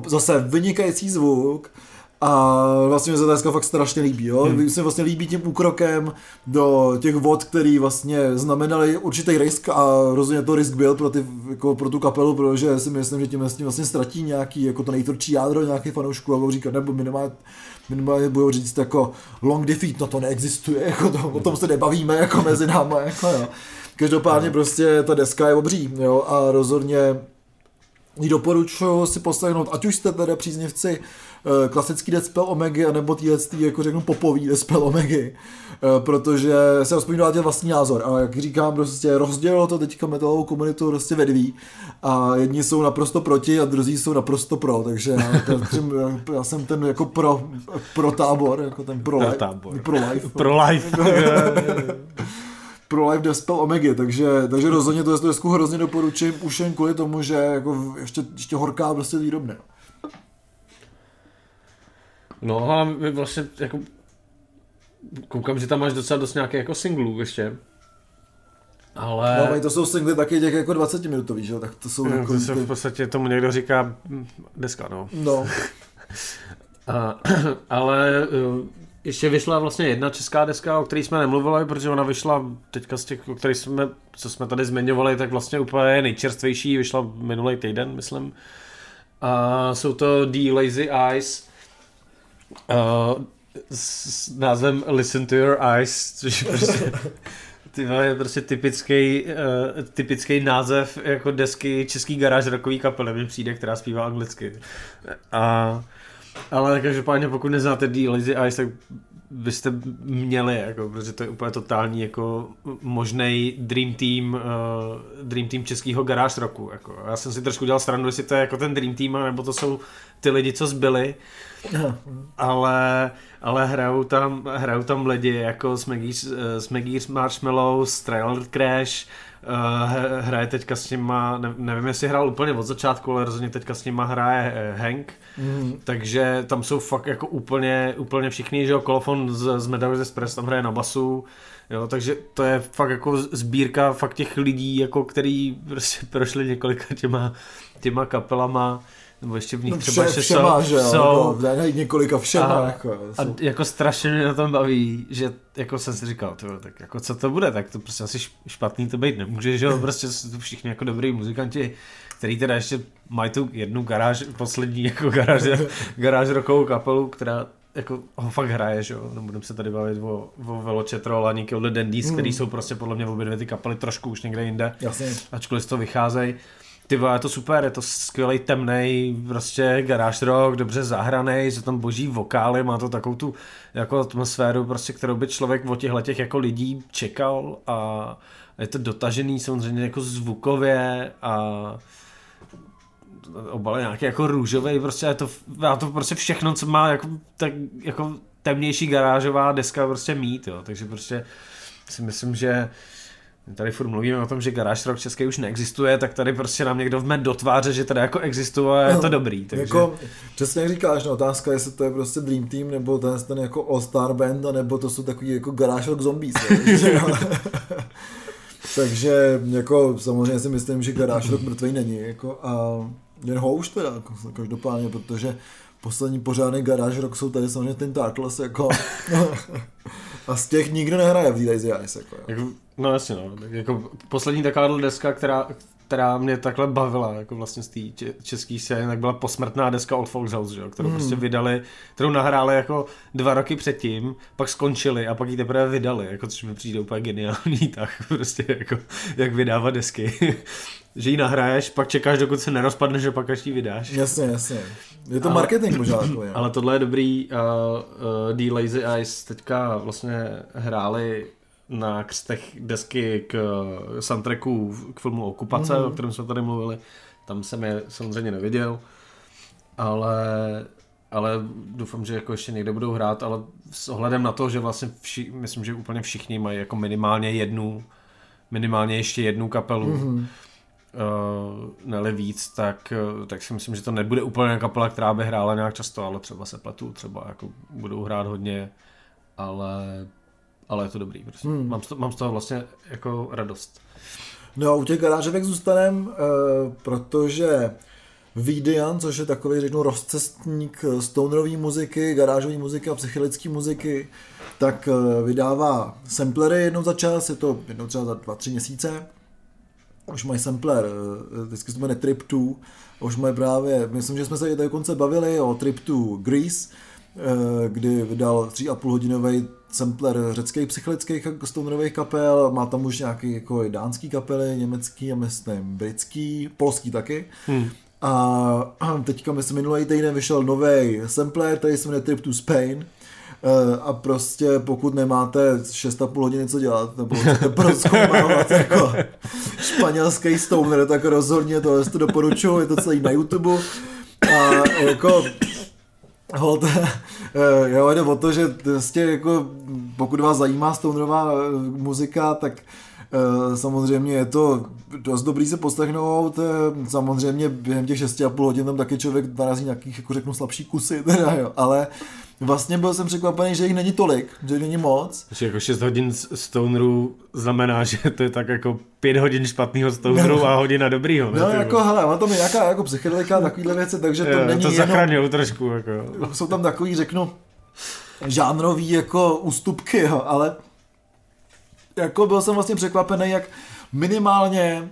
zase vynikající zvuk a vlastně se to fakt strašně líbí, jo? Hmm. se vlastně líbí tím úkrokem do těch vod, který vlastně znamenali určitý risk a rozhodně to risk byl pro, ty, jako pro tu kapelu, protože si myslím, že tím vlastně, vlastně ztratí nějaký, jako to nejtvrdší jádro nějaký fanoušků a budou říkat, nebo minimálně, minimálně budou říct jako long defeat, no to neexistuje, jako to, o tom se nebavíme jako mezi náma, jako jo. Každopádně no. prostě ta deska je obří, jo, a rozhodně ji doporučuji si poslechnout, ať už jste teda příznivci uh, klasický Deathspell Omega, nebo týhle, jako řeknu, popový Deathspell Omega, uh, protože se aspoň dáte vlastní názor. A jak říkám, prostě rozdělilo to teďka metalovou komunitu prostě ve dví. A jedni jsou naprosto proti a druzí jsou naprosto pro, takže já, ten, já jsem ten jako pro, pro tábor, jako ten pro, life, pro life. Pro life. pro Life Despel Omega, takže, takže rozhodně to desku hrozně doporučím, už jen kvůli tomu, že jako ještě, ještě horká prostě výrobně. No a my vlastně jako koukám, že tam máš docela dost nějaké jako singlů ještě. Ale... No, to jsou singly taky těch jako 20 minutový, že tak to jsou no, jako... To se v podstatě tomu někdo říká deska, no. No. a, ale ještě vyšla vlastně jedna česká deska, o které jsme nemluvili, protože ona vyšla teďka z těch, o kterých jsme, co jsme tady zmiňovali, tak vlastně úplně nejčerstvější, vyšla minulý týden, myslím. A jsou to The Lazy Eyes uh, s názvem Listen to Your Eyes, což je prostě, ty je prostě typický, uh, typický název jako desky český garáž rokový kapely mi přijde, která zpívá anglicky. A ale každopádně pokud neznáte The Lazy Eyes, tak byste měli, jako, protože to je úplně totální jako možný dream team, uh, dream team českého garáž roku. Jako. Já jsem si trošku dělal stranu, jestli to je jako ten dream team, nebo to jsou ty lidi, co zbyli. Ale, ale hrajou tam, hrajou tam lidi jako Smegíř Marshmallows, Trailer Crash, Uh, hraje teďka s nima, ne, nevím jestli hrál úplně od začátku, ale rozhodně teďka s nima hraje uh, Hank, mm. takže tam jsou fakt jako úplně, úplně všichni, že jo, Kolofon z, z Medavis Express tam hraje na basu, jo, takže to je fakt jako sbírka fakt těch lidí, jako který prostě prošli několika těma, těma kapelama, nebo ještě v nich no třeba vše, všema, že jo, jsou, jako, několika všema, a, jako, a jako strašně mě na tom baví, že jako jsem si říkal, tyjo, tak jako co to bude, tak to prostě asi špatný to být nemůže, že jo, prostě jsou všichni jako dobrý muzikanti, který teda ještě mají tu jednu garáž, poslední jako garáž, garáž rokovou kapelu, která jako ho fakt hraje, že jo, nebudeme se tady bavit o, o Velocetrol a the Dandies, mm. který jsou prostě podle mě obě dvě ty kapely trošku už někde jinde, Jasně. ačkoliv z toho vycházejí. Ty je to super, je to skvělý temný, prostě garáž rock, dobře zahraný, jsou tam boží vokály, má to takovou tu jako atmosféru, prostě, kterou by člověk od těchto těch jako lidí čekal a je to dotažený samozřejmě jako zvukově a obal nějaký jako růžový, prostě je to, já to prostě všechno, co má jako, tak, jako temnější garážová deska prostě mít, jo, takže prostě si myslím, že Tady furt mluvíme o tom, že Garage Rock český už neexistuje, tak tady prostě nám někdo vme do tváře, že tady jako existuje a je to dobrý. Takže... Jako, přesně jak říkáš, no, otázka je, jestli to je prostě Dream Team, nebo ten, ten jako All-Star Band, nebo to jsou takový jako Garage Rock zombies. takže jako samozřejmě si myslím, že Garage Rock mrtvý není. Jako, a jen houš teda, jako, každopádně, protože poslední pořádný Garage Rock jsou tady samozřejmě ten Turtles, jako a z těch nikdo nehraje v Lazy Eyes, jako, jako No jasně, no. Tak jako poslední taková deska, která, která mě takhle bavila, jako vlastně z té české scény, tak byla posmrtná deska Old Folks House, že? kterou mm. prostě vydali, kterou nahráli jako dva roky předtím, pak skončili a pak ji teprve vydali, jako což mi přijde úplně geniální, tak prostě jako, jak vydávat desky. že ji nahraješ, pak čekáš, dokud se nerozpadne, že pak až ji vydáš. Jasně, jasně. Je to ale, marketing možná takový. Ale tohle je dobrý. Uh, uh, The Lazy Eyes teďka vlastně hráli na křtech desky k soundtracku k filmu Okupace, mm. o kterém jsme tady mluvili. Tam jsem je samozřejmě neviděl, ale ale doufám, že jako ještě někde budou hrát, ale s ohledem na to, že vlastně vši, myslím, že úplně všichni mají jako minimálně jednu, minimálně ještě jednu kapelu, mm-hmm. uh, neli víc, tak, uh, tak si myslím, že to nebude úplně kapela, která by hrála nějak často, ale třeba se pletu, třeba jako budou hrát hodně, ale, ale je to dobrý, prostě. Mm. Mám, z toho, mám z toho vlastně jako radost. No a u těch garážovek zůstanem, uh, protože Vidian, což je takový, řeknu, rozcestník stonerové muziky, garážové muziky a psychedelické muziky, tak eh, vydává samplery jednou za čas, je to jednou třeba za dva, tři měsíce. Už mají sampler, eh, vždycky se to jmenuje Trip 2, už mají právě, myslím, že jsme se i dokonce bavili o Trip 2 Greece, kdy vydal 3,5 hodinový sampler řeckých psychedelických stonerových kapel, má tam už nějaký jako dánský kapely, německý a myslím britský, polský taky. Hmm. A teďka myslím minulý týden vyšel nový sampler, který se jmenuje Trip to Spain. Eh, a prostě pokud nemáte 6,5 hodiny co dělat, nebo chcete proskoumávat jako španělský stoner, tak rozhodně to, to doporučuji, je to celý na YouTube. A jako Hold, eh, jo, jde o to, že prostě jako, pokud vás zajímá stonerová eh, muzika, tak Eh, samozřejmě je to dost dobrý se poslechnout, samozřejmě během těch 6,5 hodin tam taky člověk narazí nějakých, jako řeknu, slabší kusy, teda, jo, ale vlastně byl jsem překvapený, že jich není tolik, že jich není moc. Takže jako 6 hodin stoneru znamená, že to je tak jako 5 hodin špatného stoneru a hodina dobrýho. Ne, no jako hele, má tam nějaká jako psychedelika, takovýhle věci, takže to jo, není to jenom... trošku. Jako. Jsou tam takový, řeknu, žánrový jako ústupky, jo, ale jako byl jsem vlastně překvapený, jak minimálně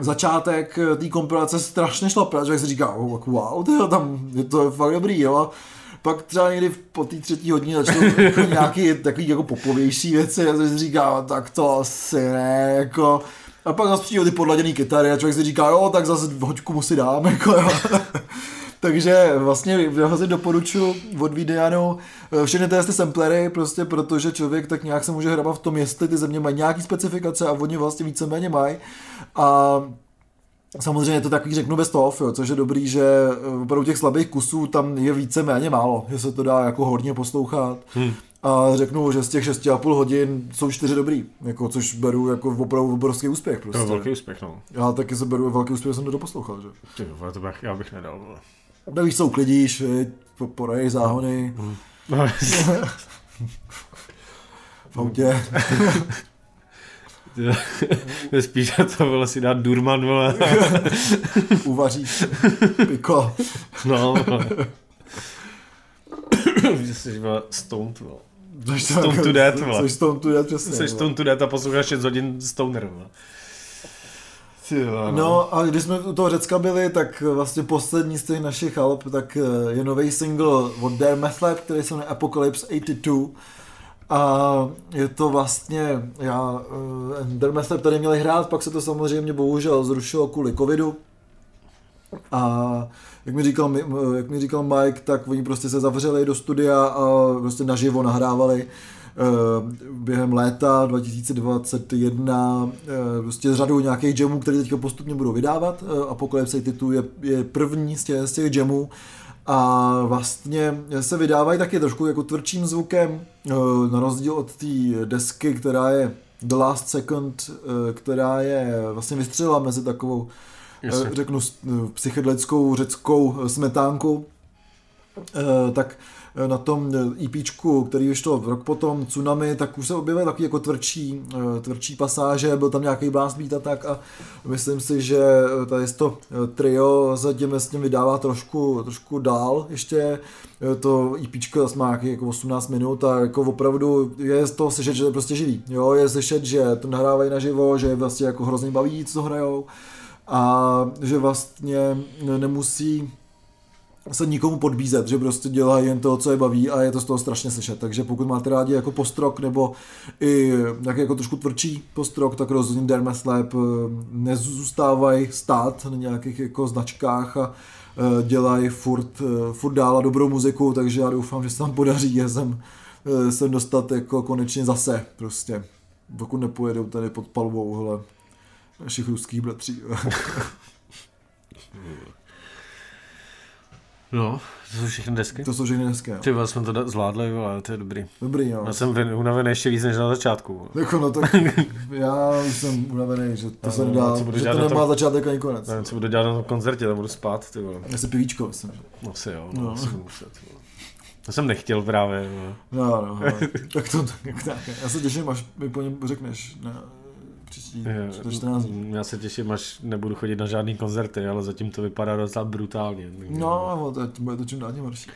začátek té kompilace strašně šlo, protože si říká, oh, wow, tyjo, tam je to fakt dobrý, jo. Pak třeba někdy po té třetí hodině začnou nějaký takový jako popovější věci a si říká, tak to asi ne, jako. A pak zase přijde ty podladěný kytary a člověk si říká, jo, tak zase hoďku mu si dám, jako jo. Takže vlastně si doporučuji od Videanu eh, všechny ty samplery, prostě protože člověk tak nějak se může hrabat v tom, jestli ty země mají nějaký specifikace a oni vlastně víceméně mají. A Samozřejmě je to takový, řeknu, bez toho, jo, což je dobrý, že eh, opravdu těch slabých kusů tam je více méně málo, že se to dá jako hodně poslouchat. Hmm. A řeknu, že z těch 6,5 hodin jsou čtyři dobrý, jako, což beru jako opravdu obrovský úspěch. Prostě. To je velký úspěch, no. Já taky se beru velký úspěch, jsem to doposlouchal, že? Ty, to bych, já bych nedal. Ale... Nevíš, co uklidíš, poradej záhony. Hmm. v autě. Spíš to bylo si dát Durman, vole. Uvaříš piko. No, Že jsi byla stoned, vole. Stone to death, vole. Jsi stone to death, přesně. Jsi stone to death a posloucháš 6 hodin stoner, vole. No. no a když jsme u toho Řecka byli, tak vlastně poslední z těch našich alb, tak eh, je nový single od Dare Meth Lab, který se jmenuje Apocalypse 82. A je to vlastně, já, Meth Lab tady měli hrát, pak se to samozřejmě bohužel zrušilo kvůli covidu. A jak mi, říkal, jak mi říkal Mike, tak oni prostě se zavřeli do studia a prostě naživo nahrávali Eh, během léta 2021 eh, prostě řadu nějakých jamů, které teďka postupně budou vydávat. Eh, Apocalypse titul je, je první z těch, z těch jamů a vlastně se vydávají taky trošku jako tvrdším zvukem, na rozdíl od té desky, která je The Last Second, která je vlastně vystřelila mezi takovou, Jasně. řeknu, psychedelickou řeckou smetánku, tak Eh, na tom EPčku, eh, e který vyšlo rok potom, Tsunami, tak už se objevily taky jako tvrdší, eh, tvrdší pasáže, byl tam nějaký blast beat a tak a myslím si, že tady to trio zatím s tím vydává trošku, trošku dál ještě, to EPčko zase má nějaký jako 18 minut a jako opravdu je z toho slyšet, že to je prostě živý, jo, je slyšet, že to nahrávají naživo, že vlastně jako hrozně baví, co hrajou a že vlastně nemusí se nikomu podbízet, že prostě dělají jen to, co je baví a je to z toho strašně slyšet. Takže pokud máte rádi jako postrok nebo i nějaký jako trošku tvrdší postrok, tak rozhodně Dermas Lab eh, nezůstávají stát na nějakých jako značkách a eh, dělají furt, eh, furt dál a dobrou muziku, takže já doufám, že se tam podaří je sem, sem dostat jako konečně zase prostě. Dokud nepojedou tady pod palbou hele, našich ruských bratří. No, to jsou všechny desky. To jsou všechny dneska. Ty vole, jsme to zvládli, ale to je dobrý. Dobrý, jo. Já jsem unavený ještě víc než na začátku. Jako no tak já jsem unavený, že to se no, nedá, co budu že to nemá tom- začátek ani konec. Nevím, co budu dělat na tom koncertě, tam budu spát, ty vole. Já si pivíčko, myslím. No si jo, no, No. muset, ty vole. To jsem nechtěl právě, no. No, no, tak to tak, tak. Já se těším, až mi po něm řekneš na příští Je, za 14 dní. Já se těším, až nebudu chodit na žádný koncerty, ale zatím to vypadá docela brutálně. No, no, to, to bude to čím dál tím horší.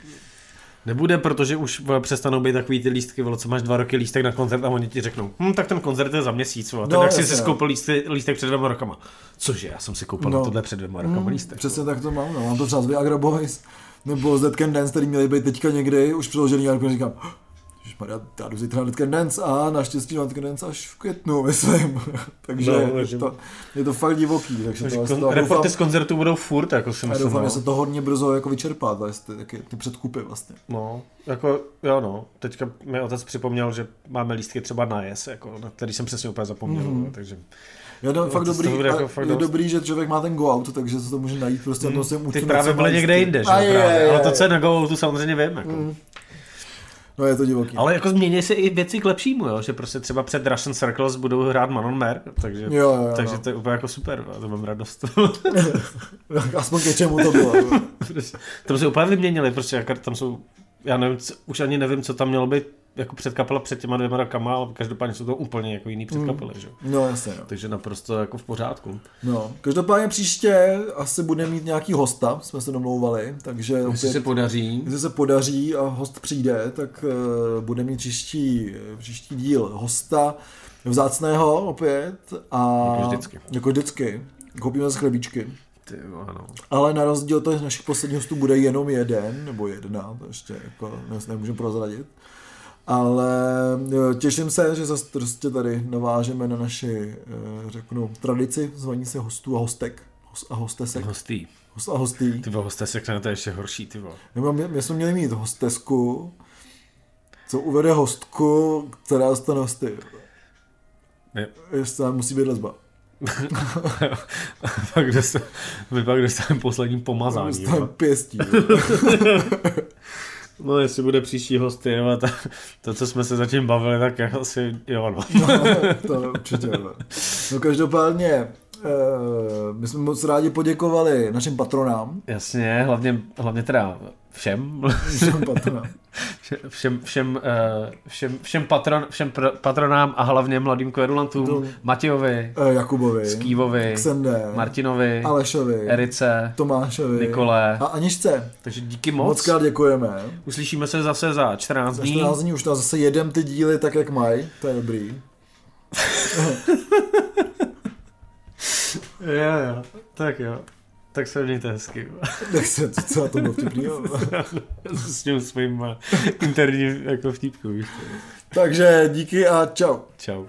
Nebude, protože už vole, přestanou být takový ty lístky, vole, co máš dva roky lístek na koncert a oni ti řeknou, hm, tak ten koncert je za měsíc, vole. Ten, No, jak jsi si no. koupil lístek, lístek před dvěma rokama. Cože, já jsem si koupil No. tohle před dvěma rokama Mm, lístek. Přesně tak to mám, no. Mám to třeba z Viagra Boys, nebo z Dead Can Dance, který měli být teďka někdy, už přeložený, a říkám, Ježišmarja, já jdu zítra na Can Dance a naštěstí na Can Dance až v květnu, myslím. takže No, je, to, je to fakt divoký, takže to, kon- to a reporty doufám, z koncertu budou furt, jako si a myslím. doufám, no. že se to hodně brzo jako vyčerpá, to ty, taky ty předkupy vlastně. No, jako, jo no, teďka mi otec připomněl, že máme lístky třeba na jes, jako, na který jsem přesně úplně zapomněl, Mhm. mm. takže Je to fakt to dobrý, bude jako a fakt je dobrý, že člověk má ten go out, takže se to může najít prostě na tom svém ty právě byly někde jinde, že A ale to, co je na Go, tu samozřejmě vím, jako. Mm. No je to divoký. Ale jako změní se i věci k lepšímu, jo? že prostě třeba před Russian Circles budou hrát Manon Mer, takže, Jo, jo, jo, takže no. to je úplně jako super, já to mám radost. Aspoň ke čemu to bylo. tam se úplně vyměnili, prostě jako tam jsou, já nevím, co, už ani nevím, co tam mělo být jako předkapela před těma dvěma rokama, ale každopádně jsou to úplně jako jiný předkapely, že? jo. No jasně, no. Takže naprosto jako v pořádku. no. Každopádně příště asi bude mít nějaký hosta, jsme se domlouvali, takže Jestli opět, se podaří, jestli se podaří a host přijde, tak uh, bude mít příští, příští díl hosta vzácného opět a Jako vždycky. Jako vždycky. Koupíme z chlebíčky. ty jo, ano. Ale na rozdíl od těch našich posledních hostů bude jenom jeden, nebo jedna, to ještě jako ne- nemůžeme prozradit. Ale jo, těším se, že zase prostě tady navážeme na naši, eh, řeknu, tradici zvaní se hostů a hostek. Hos- A hostesek. Hostý. Host a hostý. Ty se to je ještě horší, ty vole. My, my jsme měli mít hostesku, co uvede hostku, která dostane hosty. Jestli musí být lesba. pak dostane, my pak dostaneme poslední pomazání. Dostane jo. pěstí. No jestli bude příští host, jo, ta, to, co jsme se zatím bavili, tak jako asi jo, no. No, to určitě. ne. No každopádně, my jsme moc rádi poděkovali našim patronám. Jasně, hlavně, hlavně teda všem, Všem patronám. všem, všem, eh, všem, všem, patron, všem patronám a hlavně mladým kverulantům, To- Matějovi, Eh, Jakubovi, Skývovi, Ksende, Martinovi, Alešovi, Erice, Tomášovi Nikole. a Aničce. takže díky Moc, moc. krát děkujeme. Uslyšíme se zase za 14 Za dní. 14 dní už nás zase jedem ty díly tak, jak mají. To je dobrý. Jo, jo, tak jo. Tak se mějte hezky. Tak se, co, co to bylo. S tím svým eh, interním jako vtipku, víš. Takže díky a čau. Čau.